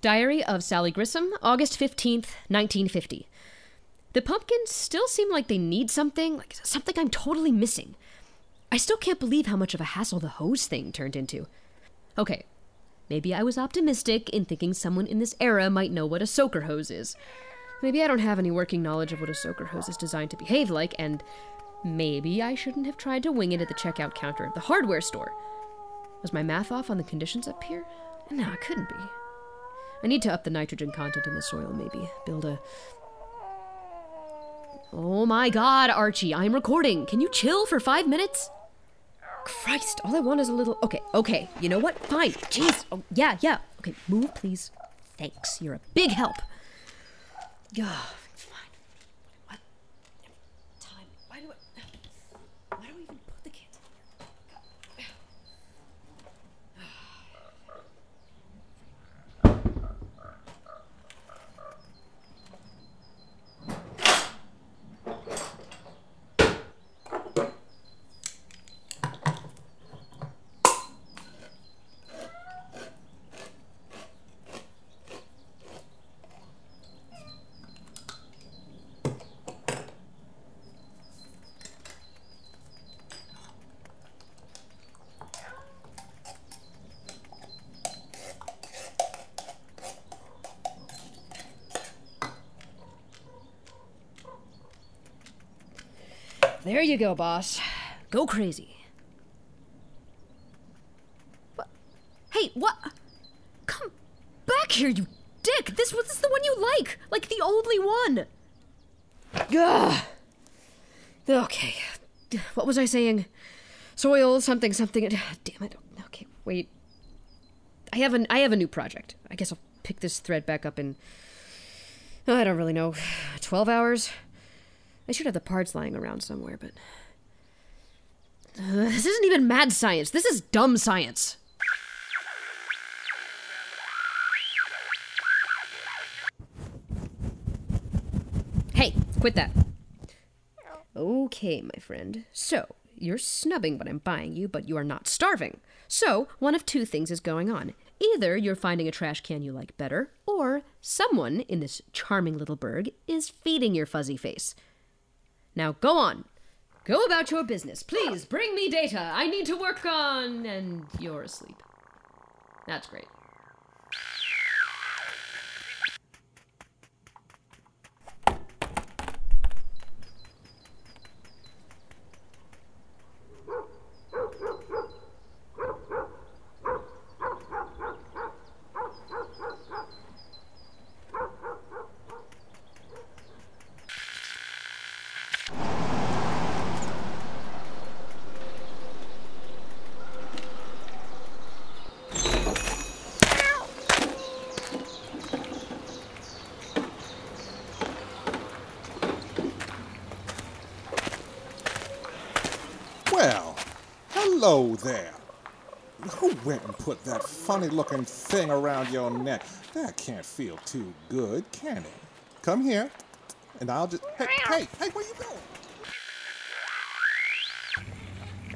Diary of Sally Grissom, August 15th, 1950. The pumpkins still seem like they need something, like something I'm totally missing. I still can't believe how much of a hassle the hose thing turned into. Okay, maybe I was optimistic in thinking someone in this era might know what a soaker hose is. Maybe I don't have any working knowledge of what a soaker hose is designed to behave like, and maybe I shouldn't have tried to wing it at the checkout counter of the hardware store. Was my math off on the conditions up here? No, it couldn't be. I need to up the nitrogen content in the soil, maybe. Build a. Oh my god, Archie, I'm recording. Can you chill for five minutes? Christ, all I want is a little. Okay, okay, you know what? Fine. Jeez. Oh, yeah, yeah. Okay, move, please. Thanks. You're a big help. Yeah, fine. What? Time. Why do I. Why do I even put the kids in here? There you go, boss. Go crazy. What? Hey, what? Come back here, you dick! This was the one you like! Like the only one! Gah! Okay. What was I saying? Soil, something, something. Damn it. Okay, wait. I have an I have a new project. I guess I'll pick this thread back up in I don't really know. 12 hours? I should have the parts lying around somewhere, but. Uh, this isn't even mad science. This is dumb science. Hey, quit that. Okay, my friend. So, you're snubbing what I'm buying you, but you are not starving. So, one of two things is going on. Either you're finding a trash can you like better, or someone in this charming little burg is feeding your fuzzy face. Now go on. Go about your business. Please bring me data. I need to work on. And you're asleep. That's great. Well, hello there. Who went and put that funny looking thing around your neck? That can't feel too good, can it? Come here, and I'll just. Hey, hey, hey, where you going?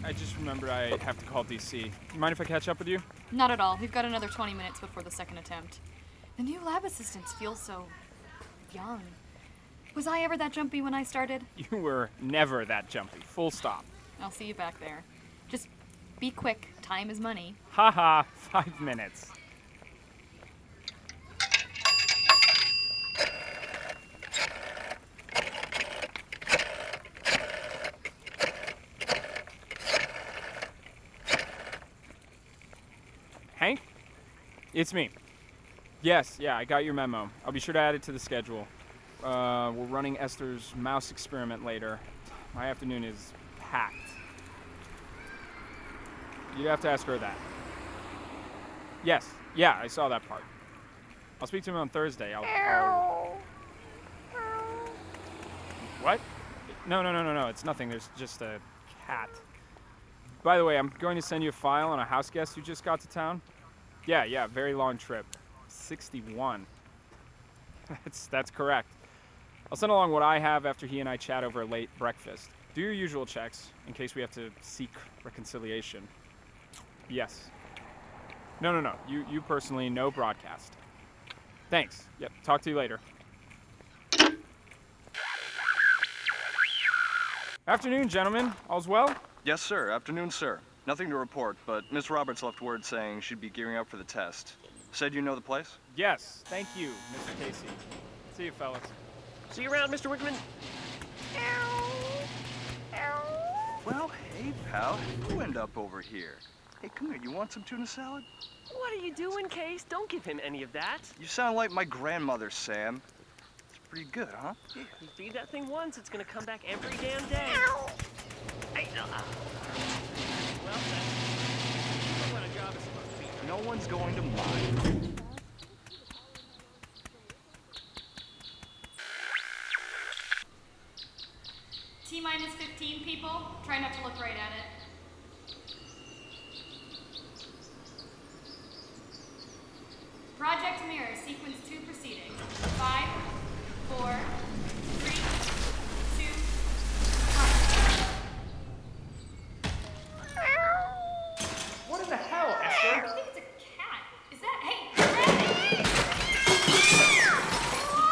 I just remembered I have to call DC. You mind if I catch up with you? Not at all. We've got another 20 minutes before the second attempt. The new lab assistants feel so young. Was I ever that jumpy when I started? You were never that jumpy. Full stop. I'll see you back there. Just be quick. Time is money. Haha, five minutes. Hank? It's me. Yes, yeah, I got your memo. I'll be sure to add it to the schedule. Uh, we're running Esther's mouse experiment later. My afternoon is packed. You'd have to ask her that. Yes, yeah, I saw that part. I'll speak to him on Thursday. I'll. I'll... What? No, no, no, no, no. It's nothing. There's just a cat. By the way, I'm going to send you a file on a house guest who just got to town. Yeah, yeah, very long trip. 61. That's that's correct. I'll send along what I have after he and I chat over a late breakfast. Do your usual checks in case we have to seek reconciliation. Yes. No, no, no. You, you personally, no broadcast. Thanks. Yep. Talk to you later. Afternoon, gentlemen. All's well? Yes, sir. Afternoon, sir. Nothing to report, but Miss Roberts left word saying she'd be gearing up for the test. Said you know the place? Yes. Thank you, Mr. Casey. See you, fellas. See you around, Mr. Wickerman. Well, hey, pal. You end up over here. Hey, come here. You want some tuna salad? What are you doing, Case? Don't give him any of that. You sound like my grandmother, Sam. It's pretty good, huh? If you feed that thing once, it's gonna come back every damn day. Hey, uh, well, what a job is supposed to be. No one's going to mind. T minus 15 people. Try not to look right at it. Project Mirror, sequence 2 proceeding. Five, four, three, two, one. What in the hell, I Esther? think it's a cat. Is that. Hey, grab it!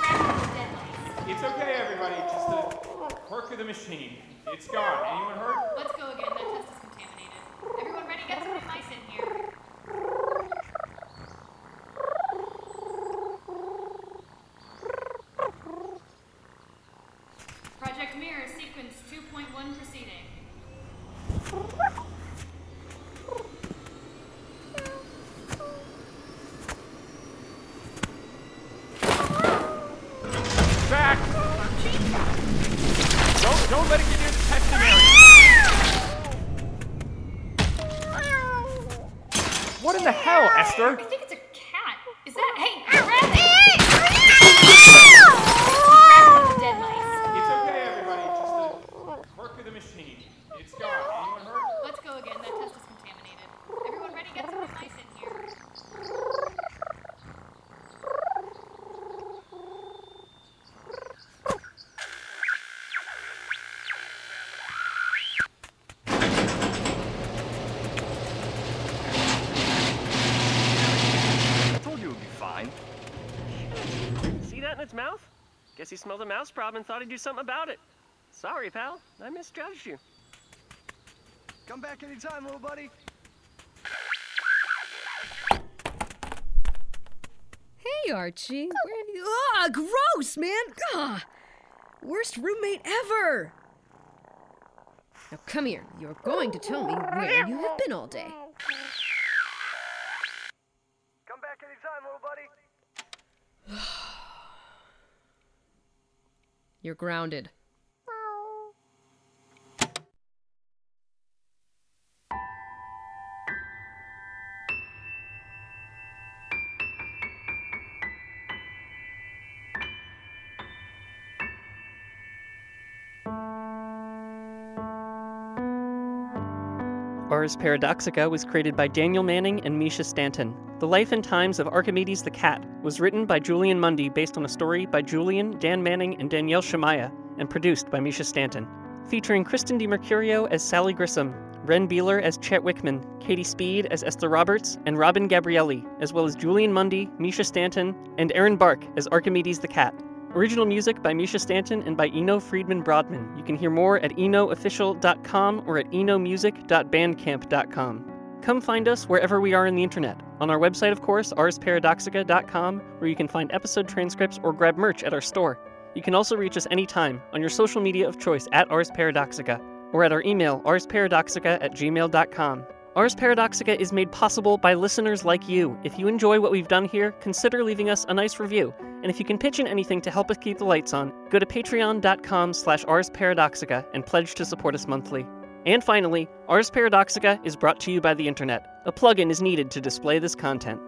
Grab it with dead lights. It's okay, everybody. Just a quirk of the machine. It's hurt? Let's go again. That test is contaminated. Everyone ready? Get some mice in here. Project Mirror, sequence 2.1 proceeding. Back! Don't, don't let it get near the testing area. What in the hell, he smelled a mouse problem and thought he'd do something about it. Sorry, pal. I misjudged you. Come back anytime, little buddy. Hey, Archie. Where have you. Ah, gross, man. Ah, worst roommate ever. Now come here. You're going to tell me where you have been all day. Come back anytime, little buddy. You're grounded. Ars Paradoxica was created by Daniel Manning and Mischa Stanton. The Life and Times of Archimedes the Cat was written by Julian Mundy based on a story by Julian, Dan Manning, and Danielle Shemaiah, and produced by Mischa Stanton. Featuring Kristen DiMercurio as Sally Grissom, Reyn Beeler as Chet Whickman, Katie Speed as Esther Roberts, and Robin Gabrielli, as well as Julian Mundy, Mischa Stanton, and Erin Bark as Archimedes the Cat. Original music by Mischa Stanton and by Eno Freedman-Brodmann. You can hear more at enoofficial.com or at enomusic.bandcamp.com. Come find us wherever we are on the internet. On our website, of course, arsparadoxica.com, where you can find episode transcripts or grab merch at our store. You can also reach us anytime on your social media of choice at Ars Paradoxica or at our email arsparadoxica at gmail.com. Ars Paradoxica is made possible by listeners like you. If you enjoy what we've done here, consider leaving us a nice review. And if you can pitch in anything to help us keep the lights on, go to patreon.com slash arsparadoxica and pledge to support us monthly. And finally, Ars Paradoxica is brought to you by the internet. A plugin is needed to display this content.